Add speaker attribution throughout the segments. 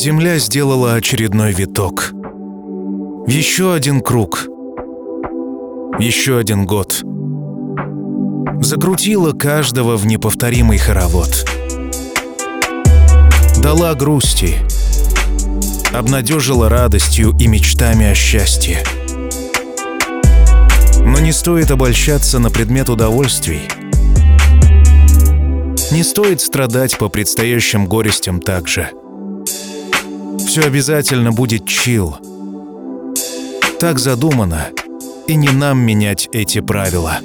Speaker 1: Земля сделала очередной виток. Еще один круг. Еще один год. Закрутила каждого в неповторимый хоровод. Дала грусти. Обнадежила радостью и мечтами о счастье. Но не стоит обольщаться на предмет удовольствий. Не стоит страдать по предстоящим горестям также. Все обязательно будет чил. Так задумано, и не нам менять эти правила.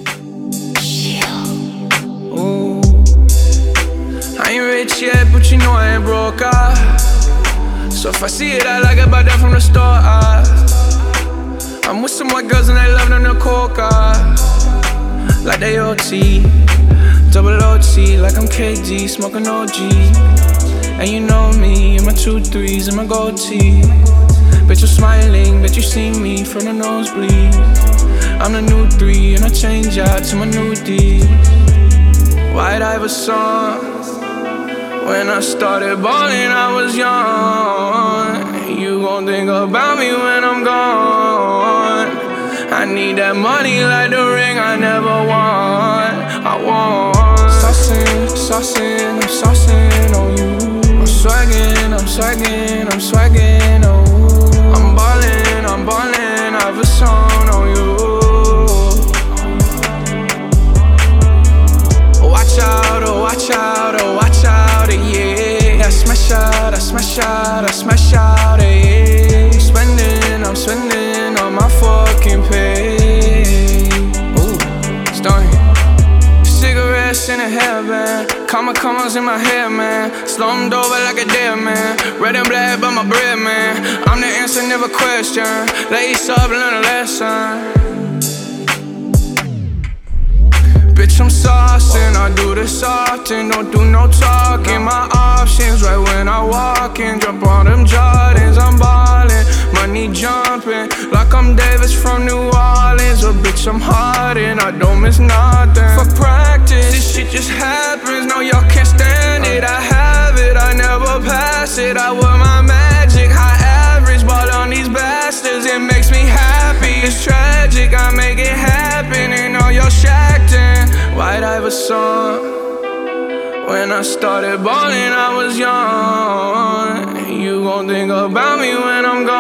Speaker 2: yet, but you know I ain't broke, ah. So if I see it, I like it, buy that from the store, ah. I'm with some white girls and they love them coke, ah. Like they OT, double OT, like I'm KG, smoking OG. And you know me, and my two threes and my gold tee. Bet you're smiling, bet you see me from the nosebleed. I'm the new three, and I change out to my new D. White Iverson. When I started balling, I was young. You gon' think about me when I'm gone. I need that money like the ring I never won. I want. Saucing, saucing, I'm saucing. I'm I'm swagging, I'm swagging, oh. I'm ballin', I'm ballin', I've a song on you. Watch out, oh, watch out, oh, watch out, eh, yeah. I smash out, I smash out, I smash out, yeah. I'm spending, I'm spending on my fucking pay. Ooh, starting. Cigarettes in a hairband, comma commas in my head, man. Slummed over like a dead man. Red and black, but my bread, man. I'm the answer, never question. Lace up, learn a lesson. Bitch, I'm saucing, I do this often, don't do no talking. My options right when I walk in, jump on them Jordans, I'm ballin', money jumping, like I'm Davis from New Orleans. Or bitch, I'm Harden, I don't miss nothing. For practice, this shit just happens, no, y'all can't stand it. I have it, I never pass it, I wear my magic, high average, ball on these bastards, it makes me happy. It's tragic, I make it happen, and all y'all shacked in. White Iverson. When I started balling, I was young. You gon' think about me when I'm gone.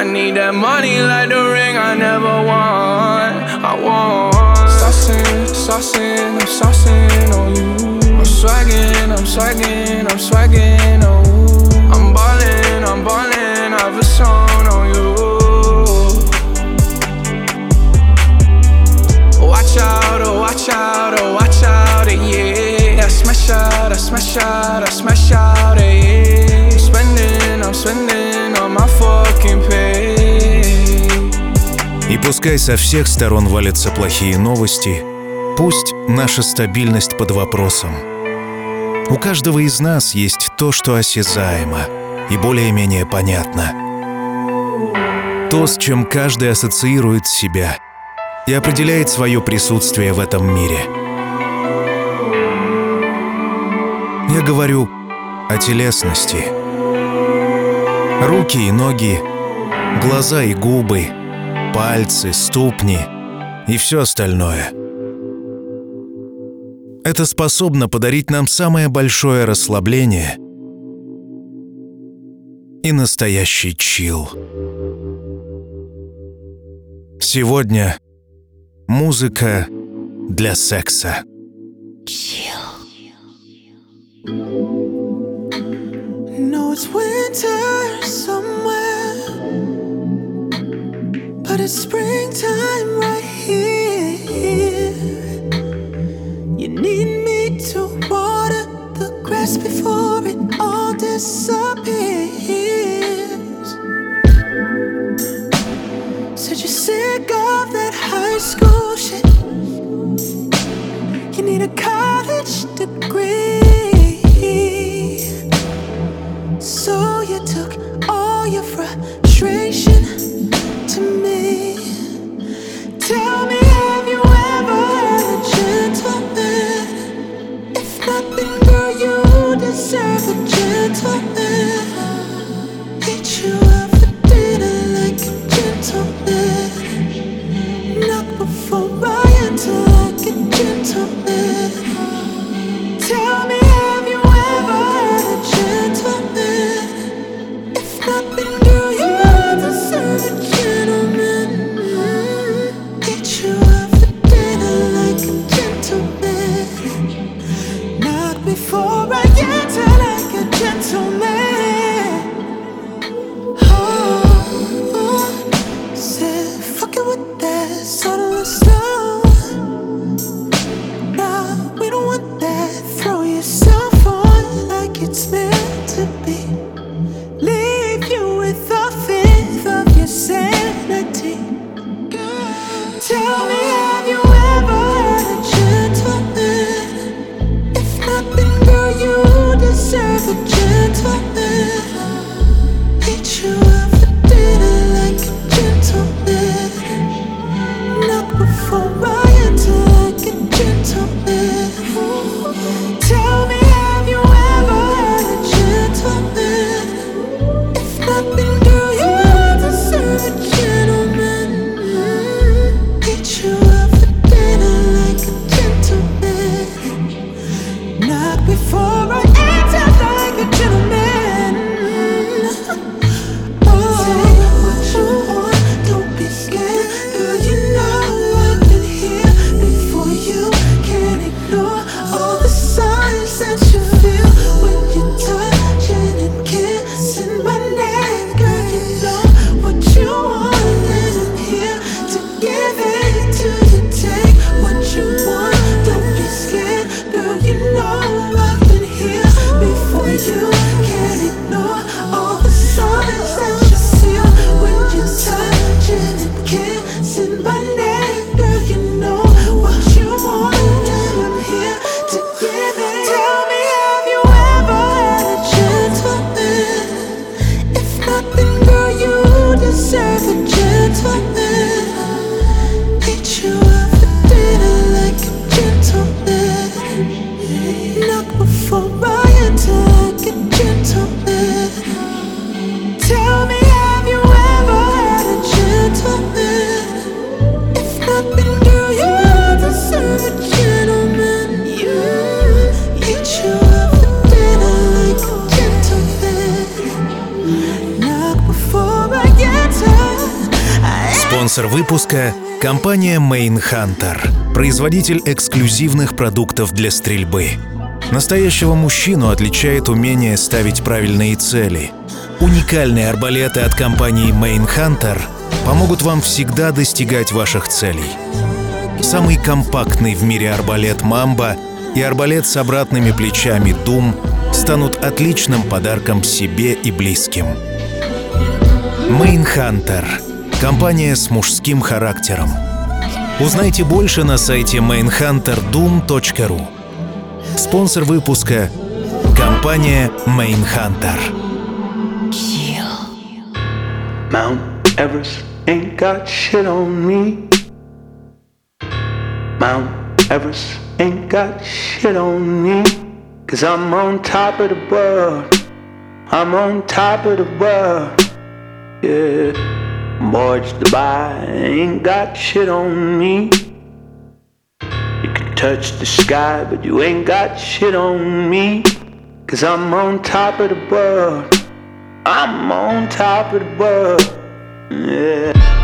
Speaker 2: I need that money like the ring I never won. I want. Saucing, saucing, I'm saucing on you. I'm swagging, I'm swagging, I'm swagging, oh. I'm ballin', I'm ballin', I've a song on you. Watch out, oh, watch out, oh, watch out, eh, yeah. I smash out, I smash out, I smash out, eh, yeah. I'm spending, I'm spending on my fucking pay.
Speaker 1: Пускай со всех сторон валятся плохие новости, пусть наша стабильность под вопросом. У каждого из нас есть то, что осязаемо и более-менее понятно. То, с чем каждый ассоциирует себя и определяет свое присутствие в этом мире. Я говорю о телесности. Руки и ноги, глаза и губы, пальцы, ступни и все остальное. Это способно подарить нам самое большое расслабление и настоящий чил. Сегодня музыка для секса.
Speaker 3: No, it's winter somewhere. But it's springtime right here. You need me to water the grass before it all disappears. Said you're sick of that high school shit.
Speaker 1: выпуска – компания Main Hunter, производитель эксклюзивных продуктов для стрельбы. Настоящего мужчину отличает умение ставить правильные цели. Уникальные арбалеты от компании Main Hunter помогут вам всегда достигать ваших целей. Самый компактный в мире арбалет «Мамба» и арбалет с обратными плечами «Дум» станут отличным подарком себе и близким. Main Hunter. Компания с мужским характером. Узнайте больше на сайте mainhunterdoom.ru. Спонсор выпуска — компания Mainhunter.
Speaker 4: Mount Everest ain't got shit on me. Mount Everest ain't got shit on me. Cause I'm on top of the world. I'm on top of the world. Yeah. Marched by, ain't got shit on me. You can touch the sky, but you ain't got shit on me. Cause I'm on top of the world. I'm on top of the world. Yeah.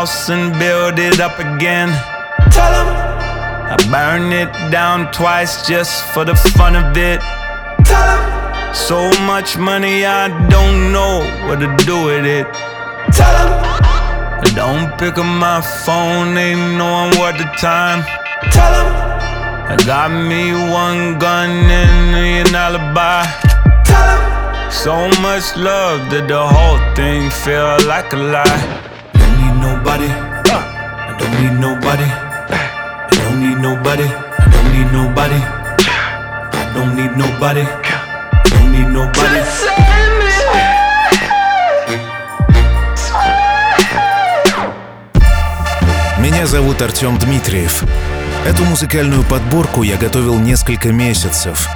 Speaker 5: House and build it up again.
Speaker 6: Tell him,
Speaker 5: I burn it down twice just for the fun of it.
Speaker 6: tell him,
Speaker 5: So much money, I don't know what to do with it.
Speaker 6: tell him,
Speaker 5: I don't pick up my phone, ain't knowing what the time.
Speaker 6: tell him,
Speaker 5: I got me one gun and an alibi.
Speaker 6: tell him.
Speaker 5: So much love that the whole thing feel like a lie.
Speaker 7: Nobody. I don't need nobody. I don't need nobody. I don't need nobody. I don't need nobody. I don't need nobody.
Speaker 1: Меня зовут Артем Дмитриев. Эту музыкальную подборку я готовил несколько месяцев.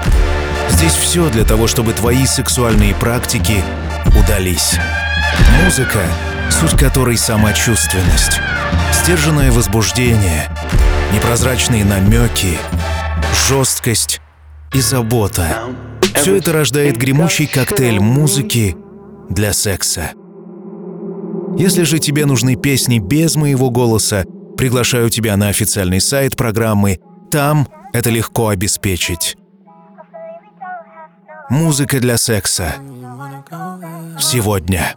Speaker 1: Здесь все для того, чтобы твои сексуальные практики удались. Музыка, суть которой самочувственность, сдержанное возбуждение, непрозрачные намеки, жесткость и забота. Все это рождает гремучий коктейль музыки для секса. Если же тебе нужны песни без моего голоса, приглашаю тебя на официальный сайт программы. Там это легко обеспечить. Музыка для секса. Сегодня.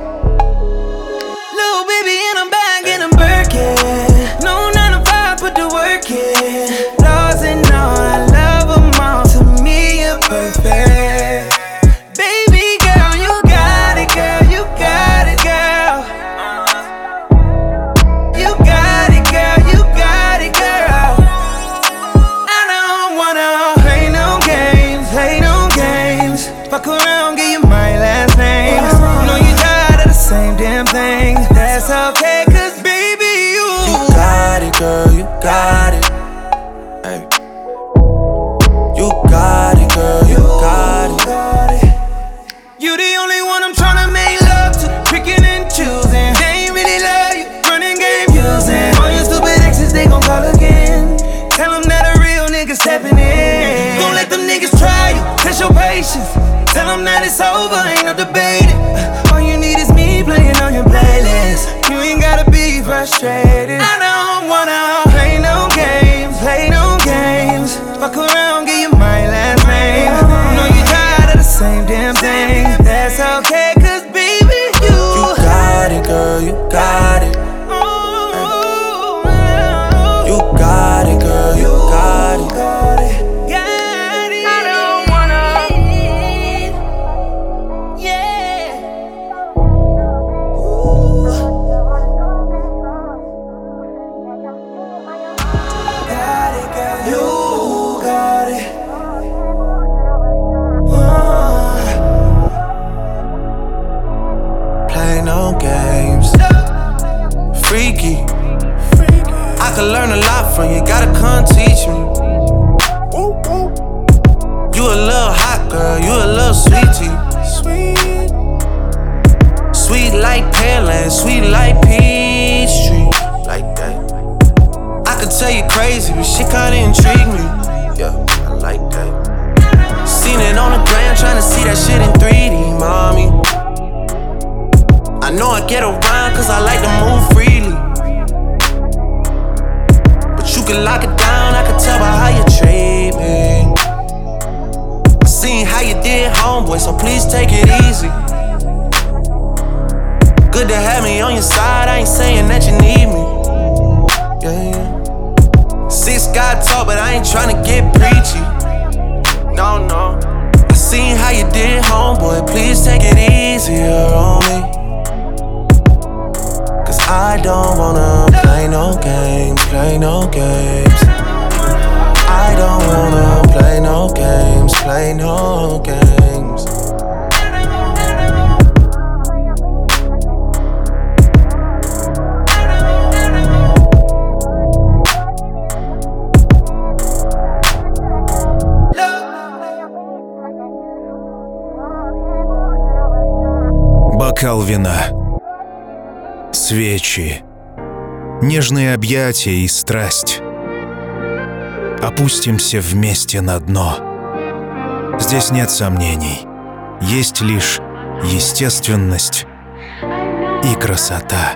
Speaker 8: Ground, tryna see that shit in 3D, mommy. I know I get around cause I like to move freely. But you can lock it down, I can tell by how you treat me. I seen how you did, homeboy, so please take it easy. Good to have me on your side, I ain't saying that you need me. Yeah, yeah. Six God talk, but I ain't tryna get preachy. No, no. Seen how you did, homeboy. Please take it easier on me. Cause I don't wanna play no games, play no games. I don't wanna play no games, play no games.
Speaker 1: Бокал вина. Свечи. Нежные объятия и страсть. Опустимся вместе на дно. Здесь нет сомнений. Есть лишь естественность и красота.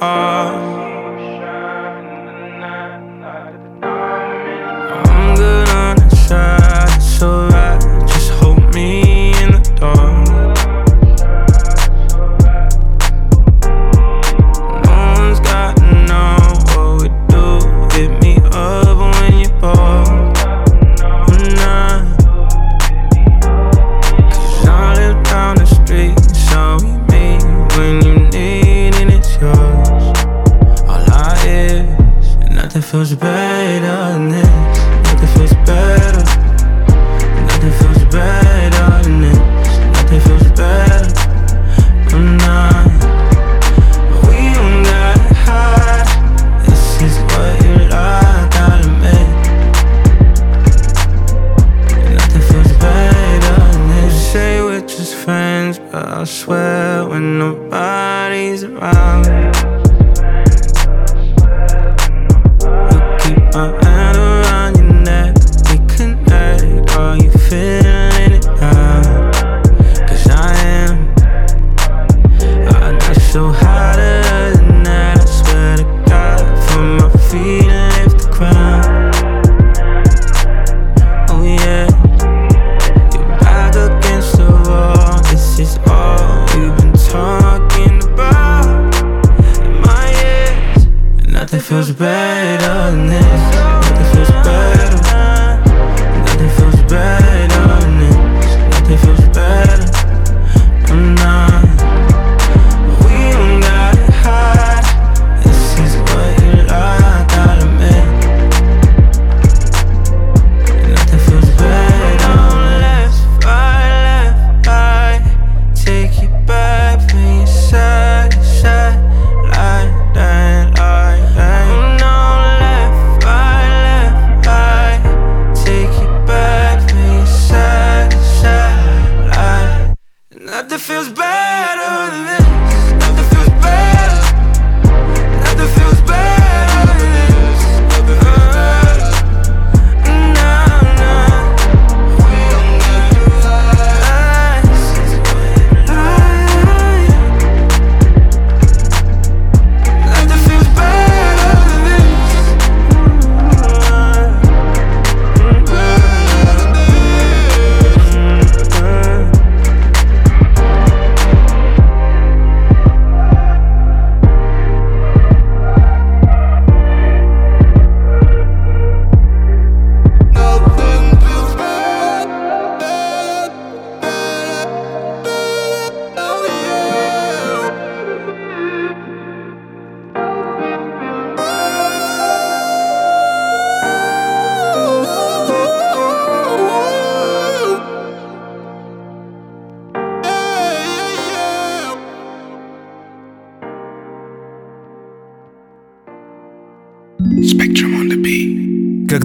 Speaker 9: Love.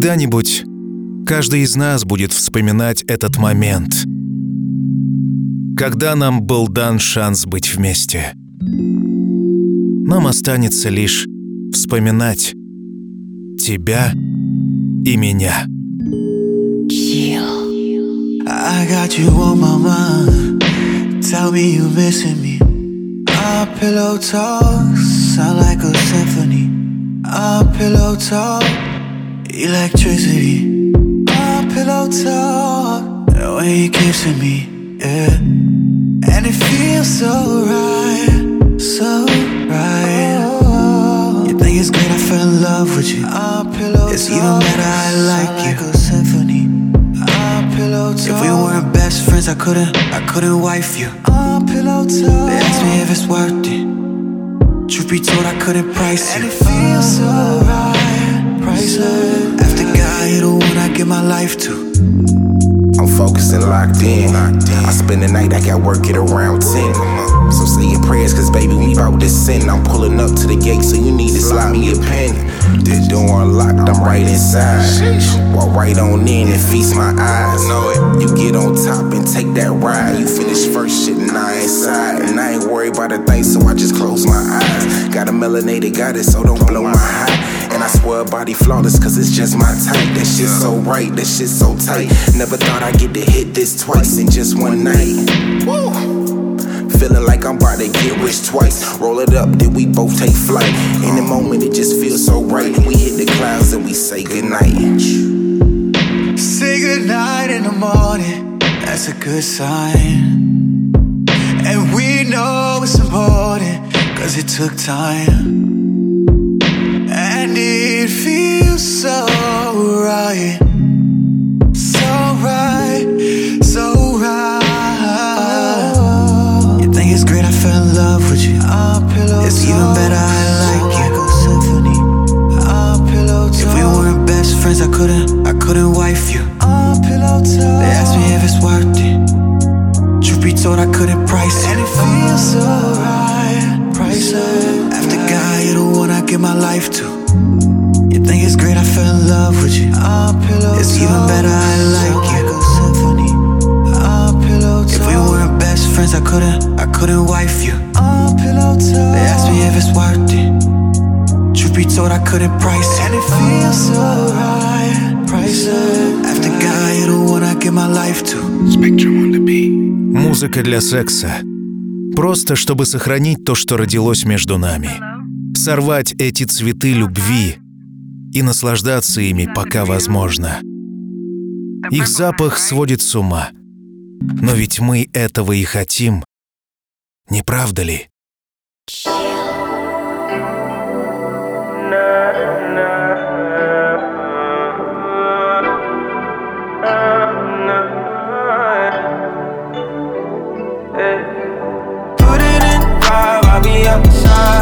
Speaker 1: Когда-нибудь каждый из нас будет вспоминать этот момент. Когда нам был дан шанс быть вместе. Нам останется лишь вспоминать тебя и меня.
Speaker 10: I got you on my mind. Tell me you missing me. Our pillow talks sound like a symphony. Our pillow talk, electricity. Our pillow talk, the way you kissing me, yeah. And it feels so right, so right. You think it's great? I fell in love with you. Our pillow it's even better. I like you. Like a symphony. Our pillow talk. If we weren't best friends, I couldn't, I couldn't wife you. On pillow talk. They asked me if it's worth it. Truth be told, I couldn't price you. And it feels so right, priceless. After God, the one I give my life to.
Speaker 11: I'm focused and locked in. I spend the night, I got work at around 10. So say your prayers, cause baby, we bout this sin. I'm pulling up to the gate, so you need to slide me a pen. The door unlocked, I'm right inside. Walk right on in and feast my eyes. You get on top and take that ride. You finish first shit and I inside. And I ain't worried about a thing, so I just close my eyes. Got a melanated goddess, so don't blow my high. And I swear body flawless, cause it's just my type. That shit so right, that shit so tight. Never thought I'd get to hit this twice in just one night. Feeling like I'm about to get rich twice. Roll it up, then we both take flight. In the moment, it just feels so right. And we hit the clouds and we say goodnight.
Speaker 10: Say goodnight in the morning, that's a good sign. And we know it's important, cause it took time. Feels so right. So right, so right. You think it's great, I fell in love with you. It's even better, I like you. If we weren't best friends, I couldn't, I couldn't wife you. They asked me if it's worth it. Truth be told, I couldn't price it. And it feels so right, priceless. After God, you're the one I give my life to. You think it's great, I fell in love with you. It's even better, I like you. If we weren't best friends, I couldn't, I couldn't wife you. They asked me if it's worth it. Truth be told, I couldn't price it. And it feels so right, priceless. After God, you're the one I give my life to. Spectrum on the beat.
Speaker 1: Музыка для секса. Просто чтобы сохранить то, что родилось между нами. Сорвать эти цветы любви и наслаждаться ими, пока возможно. Их запах сводит с ума. Но ведь мы этого и хотим. Не правда ли?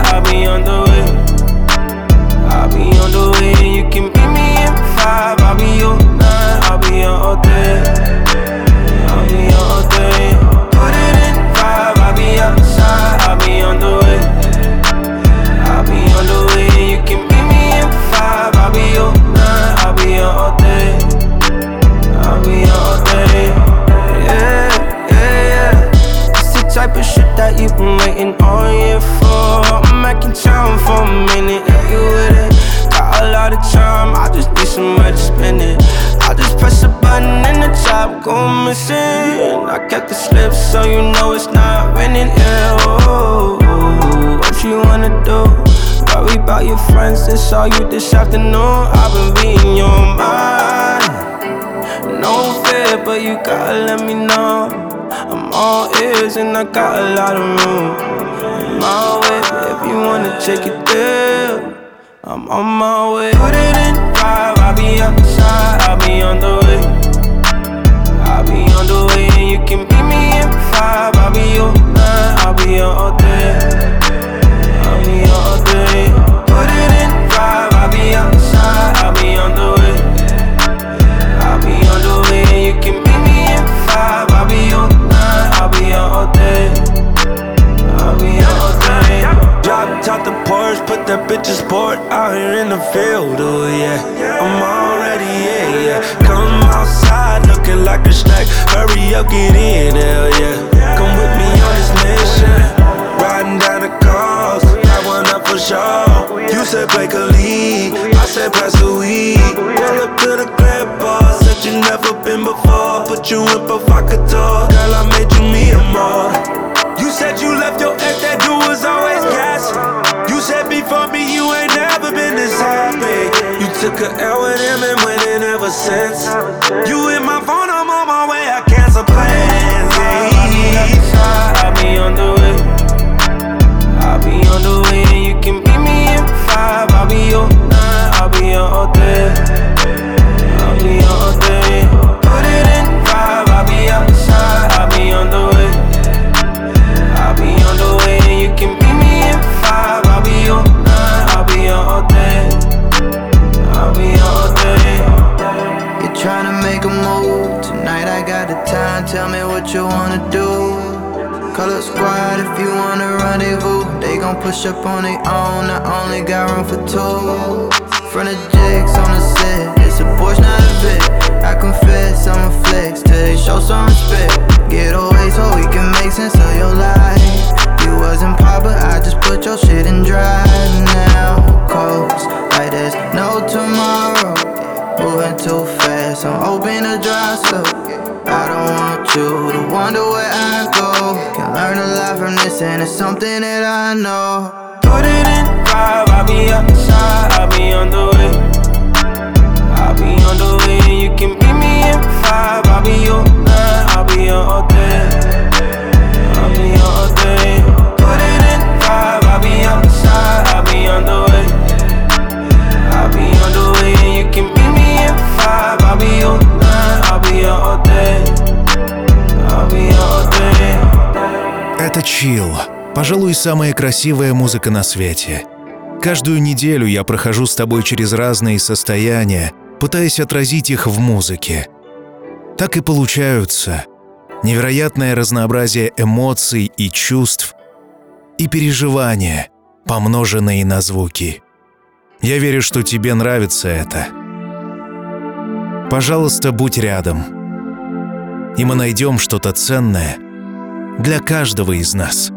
Speaker 9: I'll be on the minute, yeah, you with it. Got a lot of time, I just need somewhere to spend it. I just press a button and the top go missing. I kept the slip so you know it's not raining. Yeah, oh, what you wanna do? Worry about your friends, they saw you this afternoon. I've been reading your mind. No fear, but you gotta let me know. I'm all ears and I got a lot of room. My way, if you wanna take it there. I'm on my way. Put it in five, I'll be outside, I'll be on the way. I'll be on the way, and you can meet me in five. I'll be all night, I'll be on all day. Up on
Speaker 12: their own, I only got room for two. Front of jigs on the set, it's a Porsche, not a bit. I confess, I'm a flex till they show some respect. Get away so we can make sense of your life. You wasn't pop, but I just put your shit in drive now. Coast like there's no tomorrow. Moving too fast, I'm hoping to drive slow. I don't want you to wonder where I go. Can learn a lot from this, and it's something that I know.
Speaker 1: Put it in five, I'll be outside, I'll be on the way. I'll be on the way, you can meet me in five, I'll be your nine, I'll be your all day. I'll be your all day. Put it in five, I'll be outside, I'll be on the way. I'll be on the way, you can meet me in five, I'll be your nine, I'll be your all day.
Speaker 9: Это чил. Пожалуй, самая красивая музыка на свете. Каждую неделю я прохожу с тобой через разные состояния, пытаясь отразить их в музыке. Так и получаются невероятное разнообразие эмоций и чувств и переживания, помноженные на звуки. Я верю, что тебе нравится это. Пожалуйста, будь рядом. И мы найдем что-то ценное для каждого из нас.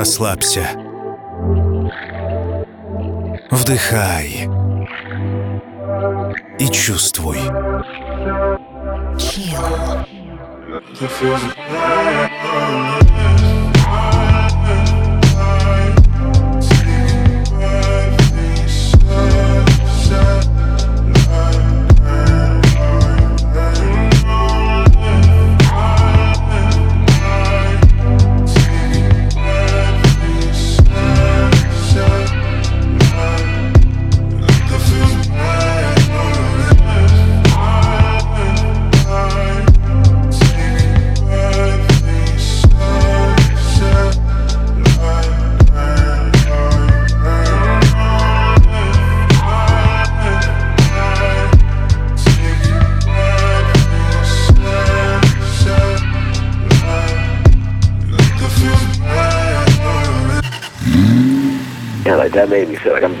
Speaker 9: Расслабься. Вдыхай. И чувствуй.
Speaker 13: Take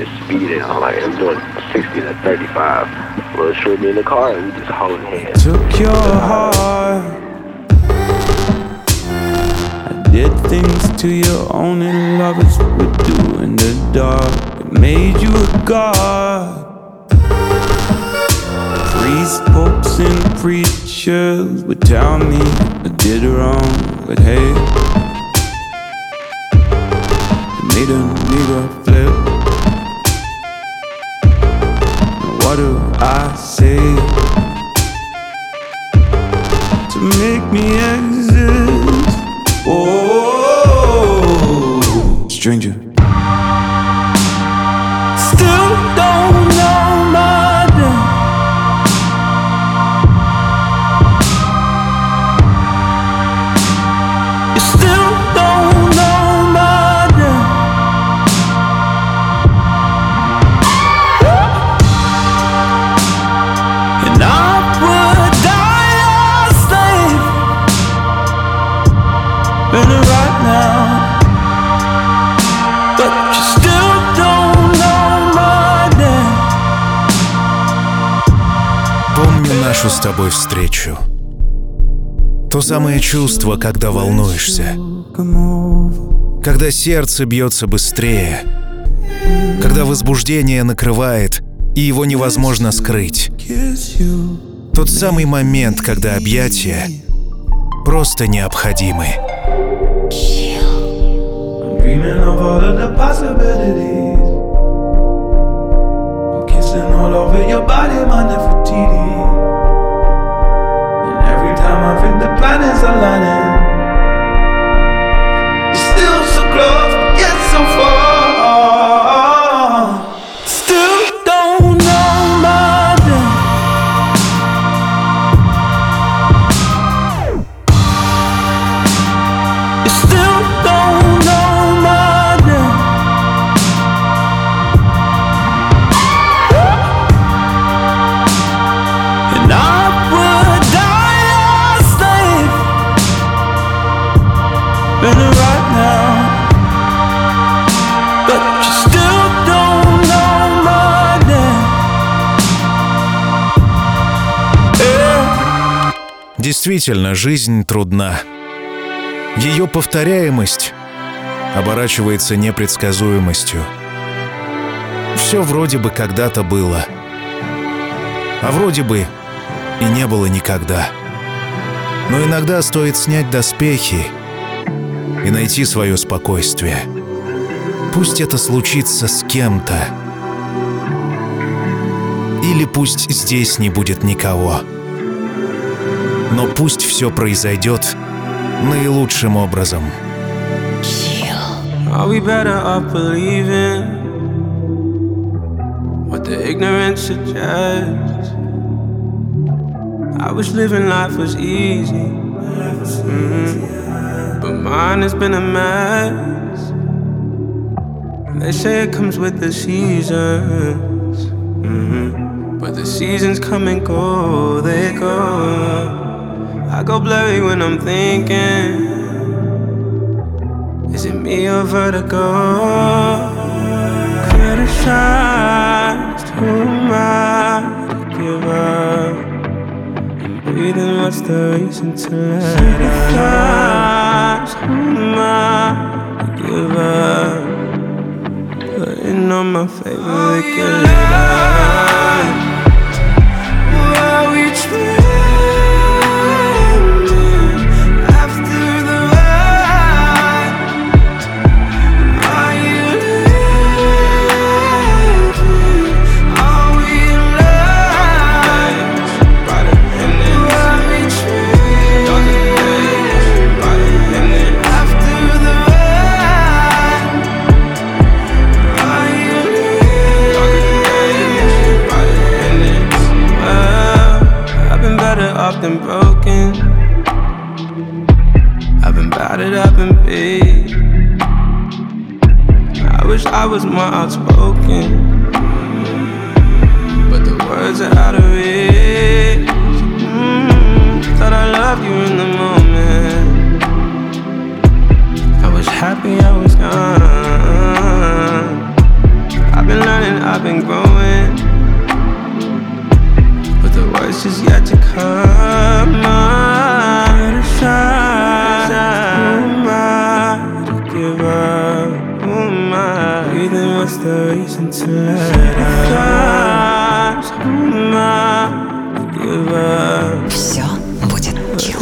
Speaker 14: me feel like I'm like I'm doing 60 to 35. Well, showed me in the car and we just holding hands.
Speaker 9: Took your heart. I did things to you only lovers would do in the dark. It made you a god. Priests, popes, and preachers would tell me I did wrong, but hey, it made a nigga flip. What do I say to make me exist? Oh, stranger.
Speaker 1: Нашу с тобой встречу. То самое чувство, когда волнуешься. Когда сердце бьется быстрее. Когда возбуждение накрывает, и его невозможно скрыть. Тот самый момент, когда объятия просто необходимы.
Speaker 9: Kissing all over your body, my Nefertiti. Think the planets are
Speaker 1: Действительно, жизнь трудна. Ее повторяемость оборачивается непредсказуемостью. Все вроде бы когда-то было, а вроде бы и не было никогда. Но иногда стоит снять доспехи и найти свое спокойствие. Пусть это случится с кем-то. Или пусть здесь не будет никого. Но пусть все произойдет наилучшим образом.
Speaker 9: Are we better off believing what the ignorance suggests? I wish living life was easy, Mhm. but mine has been a mess. They say it comes with the seasons, Mhm. but the seasons come and go, they go. I go blurry when I'm thinking. Is it me or vertigo? Criticized, who am I to give up? And breathing, what's the reason to let up? Who am I to give up? Putting on my favorite oh, good Were we trending wish I was more outspoken. But the words are out of reach. Mm-hmm. Thought I loved you in the moment. I was happy I was gone. I've been learning, I've been growing. But the worst is yet to come. to let up? Who am I to give up?
Speaker 15: Все будет chill.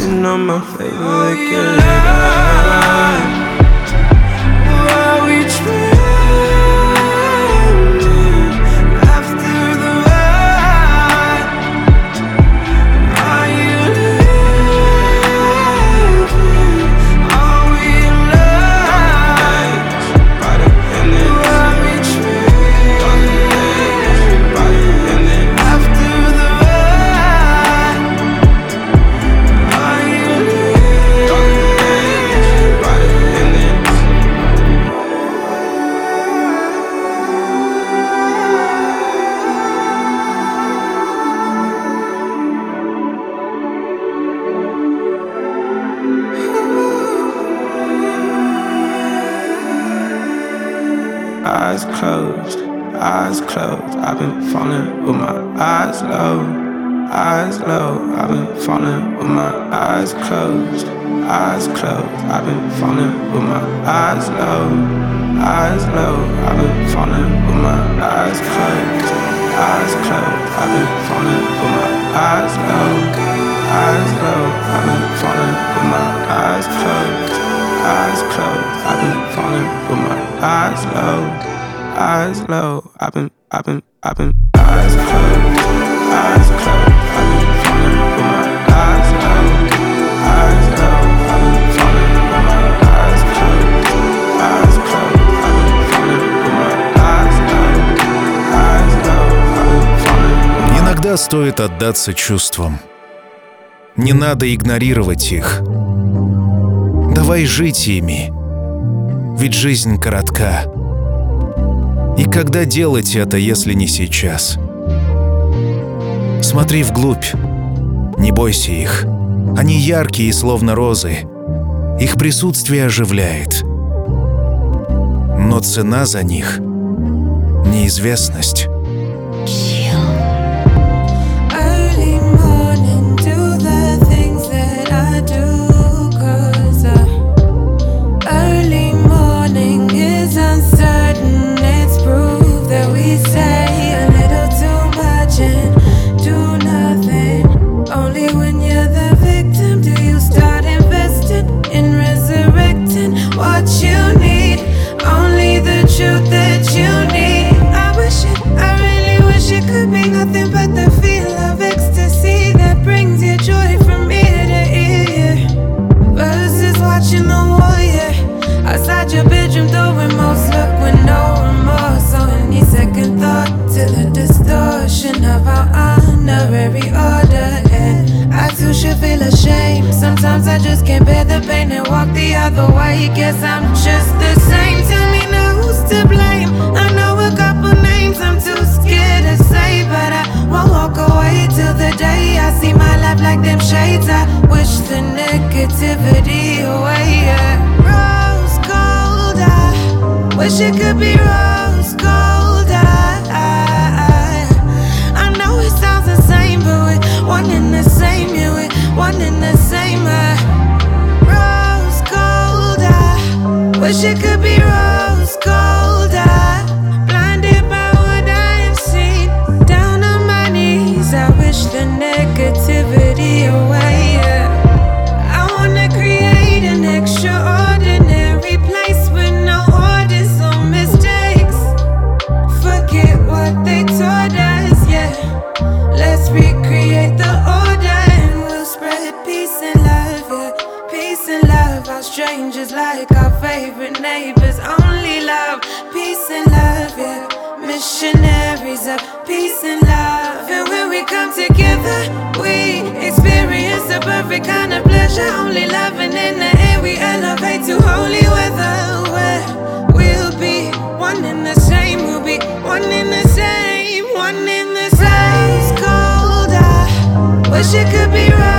Speaker 9: Falling with my eyes closed, eyes closed. I've been falling with my eyes low, eyes low. I've been, I've been, I've been eyes closed, eyes closed. I've been falling with my eyes low, eyes low. I've been falling with my eyes closed, eyes closed. I've been falling with my eyes low, eyes low. I've been falling
Speaker 1: Иногда стоит отдаться чувствам. Не надо игнорировать их. Давай жить ими. Ведь жизнь коротка. И когда делать это, если не сейчас? Смотри вглубь. Не бойся их. Они яркие, словно розы. Их присутствие оживляет. Но цена за них — неизвестность.
Speaker 16: Just can't bear the pain and walk the other way. Guess I'm just the same. Tell me now who's to blame. I know a couple names I'm too scared to say, but I won't walk away till the day I see my life like them shades. I wish the negativity away. Yeah. Rose gold, I wish it could be wish it could be pleasure. Only loving in the air, we elevate to holy weather. Where we'll be one in the same, we'll be one in the same, one in the same. Rose gold, I wish it could be rose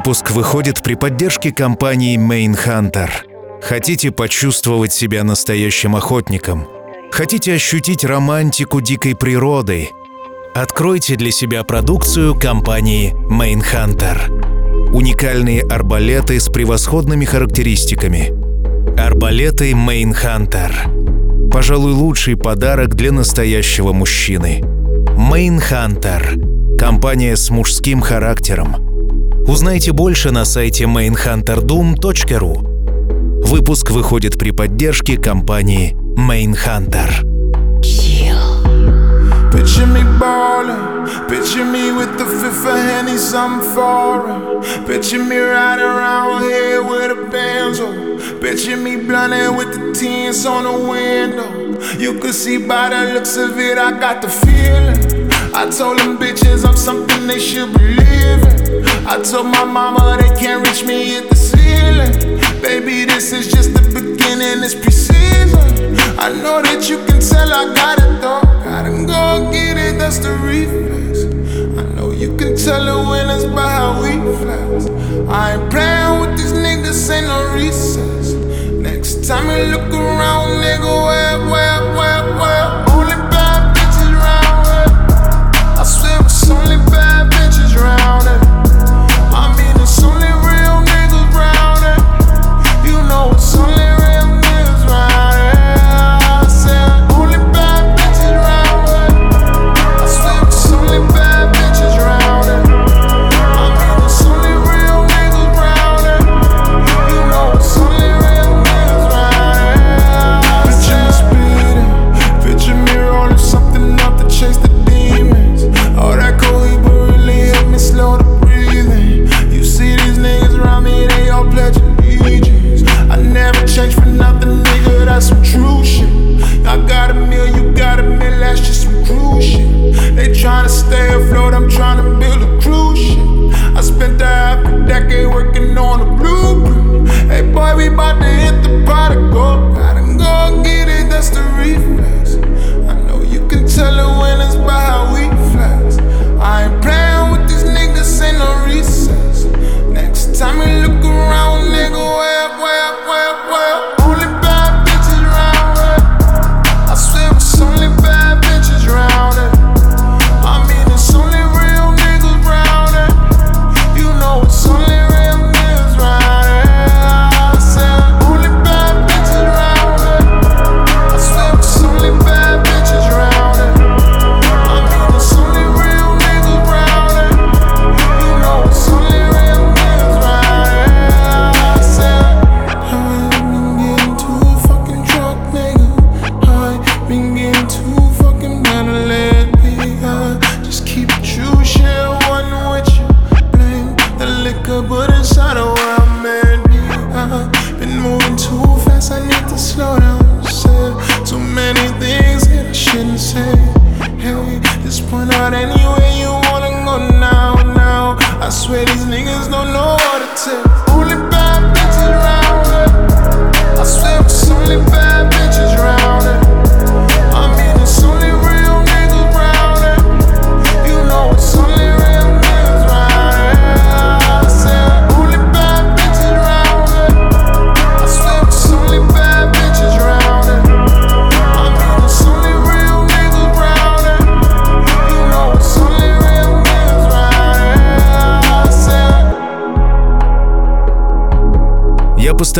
Speaker 1: выпуск выходит при поддержке компании Main Hunter. Хотите почувствовать себя настоящим охотником? Хотите ощутить романтику дикой природы? Откройте для себя продукцию компании Main Hunter. Уникальные арбалеты с превосходными характеристиками. Арбалеты Main Hunter. Пожалуй, лучший подарок для настоящего мужчины. Main Hunter. Компания с мужским характером – Узнайте больше на сайте mainhunterdoom.ru. Выпуск выходит при поддержке компании Mainhunter.
Speaker 2: Picture me ballin', picture me with the
Speaker 17: fifth of Henny, some foreign. Picture me riding around here with a banjo. Picture me blunting with the tints on the window. You could see by the looks of it, I got the feeling. I told them bitches I'm something they should believe in. I told my mama they can't reach me at the ceiling. Baby, this is just the beginning, it's pre-season. I know that you can tell I got it though. Gotta go get it, that's the reflex. I know you can tell the winners by how we flex. I ain't playing with these niggas, ain't no recess. Next time you look around, nigga, where, where, where, where? Bitches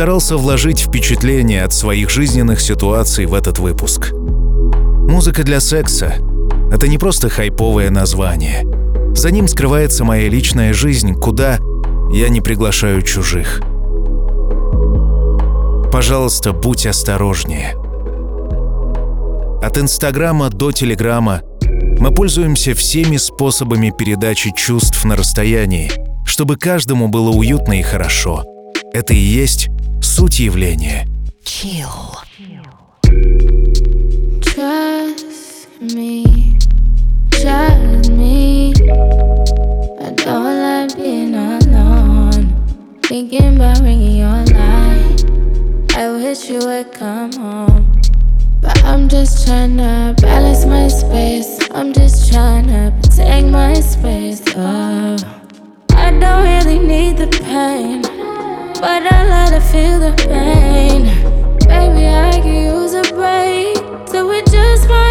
Speaker 1: Я постарался вложить впечатление от своих жизненных ситуаций в этот выпуск. Музыка для секса — это не просто хайповое название. За ним скрывается моя личная жизнь, куда я не приглашаю чужих. Пожалуйста, будь осторожнее. От Инстаграма до Телеграма мы пользуемся всеми способами передачи чувств на расстоянии, чтобы каждому было уютно и хорошо. Это и есть суть явления.
Speaker 15: Chill.
Speaker 18: Trust me, trust me. I don't like being alone. Thinking about ringing your line. I wish you would come home. But I'm just trying to balance my space. I'm just trying to protect my space. Oh. I don't really need the pain, but I like to feel the pain. Baby, I could use a break, so we just might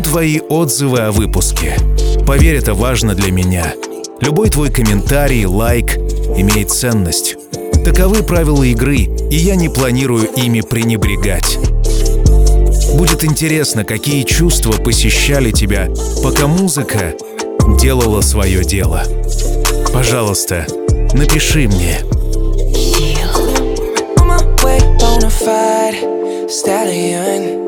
Speaker 10: твои отзывы о выпуске. Поверь, это важно для меня. Любой твой комментарий, лайк имеет ценность. Таковы правила игры, и я не планирую ими пренебрегать. Будет интересно, какие чувства посещали тебя, пока музыка делала свое дело. Пожалуйста, напиши мне.
Speaker 19: Stallion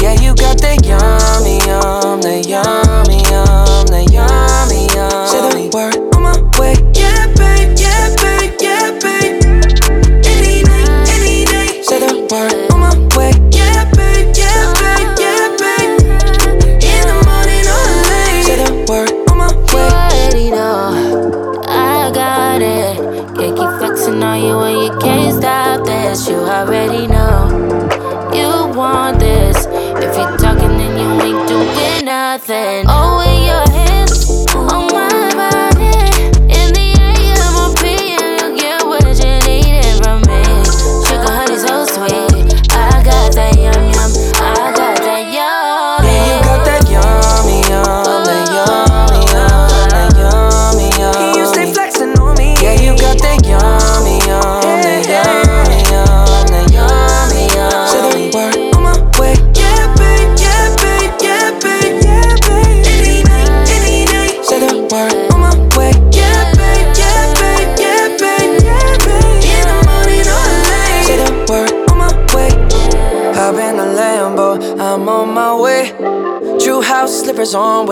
Speaker 19: Yeah, you got the yummy, yum, the yummy, yum, the yummy.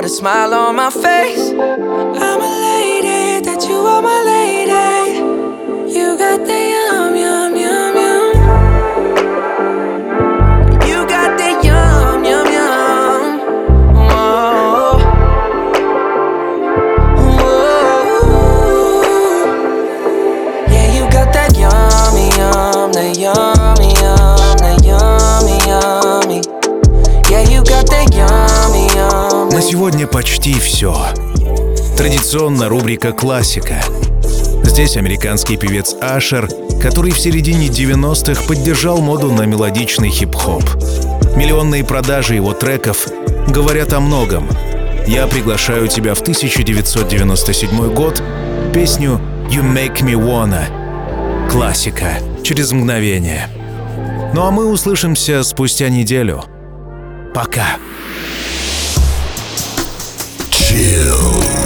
Speaker 10: smile традиционно рубрика «Классика». Здесь американский певец Ашер, который в середине 90-х поддержал моду на мелодичный хип-хоп. Миллионные продажи его треков говорят о многом. Я приглашаю тебя в 1997 год песню «You Make Me Wanna» — классика, через мгновение. Ну а мы услышимся спустя неделю. Пока. Chill.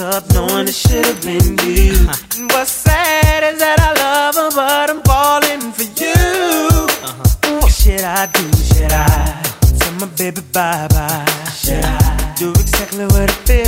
Speaker 10: Up knowing it should have been you? Uh-huh. And what's sad is that I love her, but I'm falling for you. Uh-huh. What should I do? Should I tell my baby bye bye? Should I do exactly what I feel?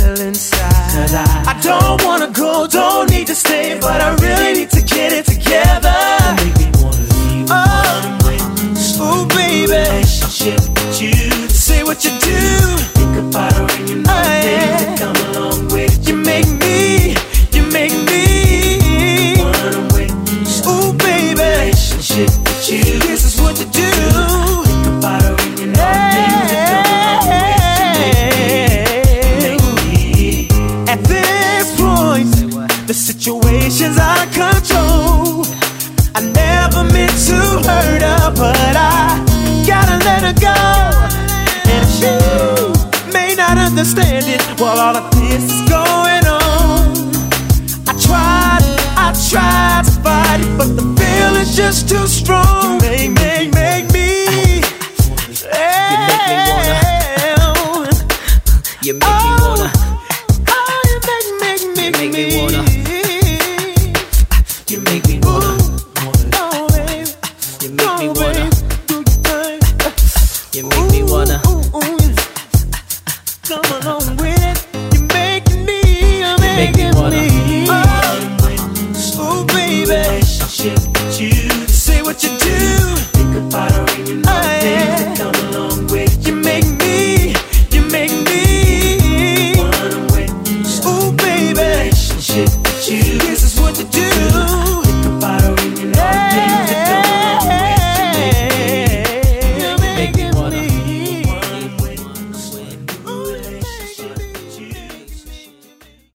Speaker 10: while all of this is going on. I tried, I tried to fight it, but the feeling's just too strong.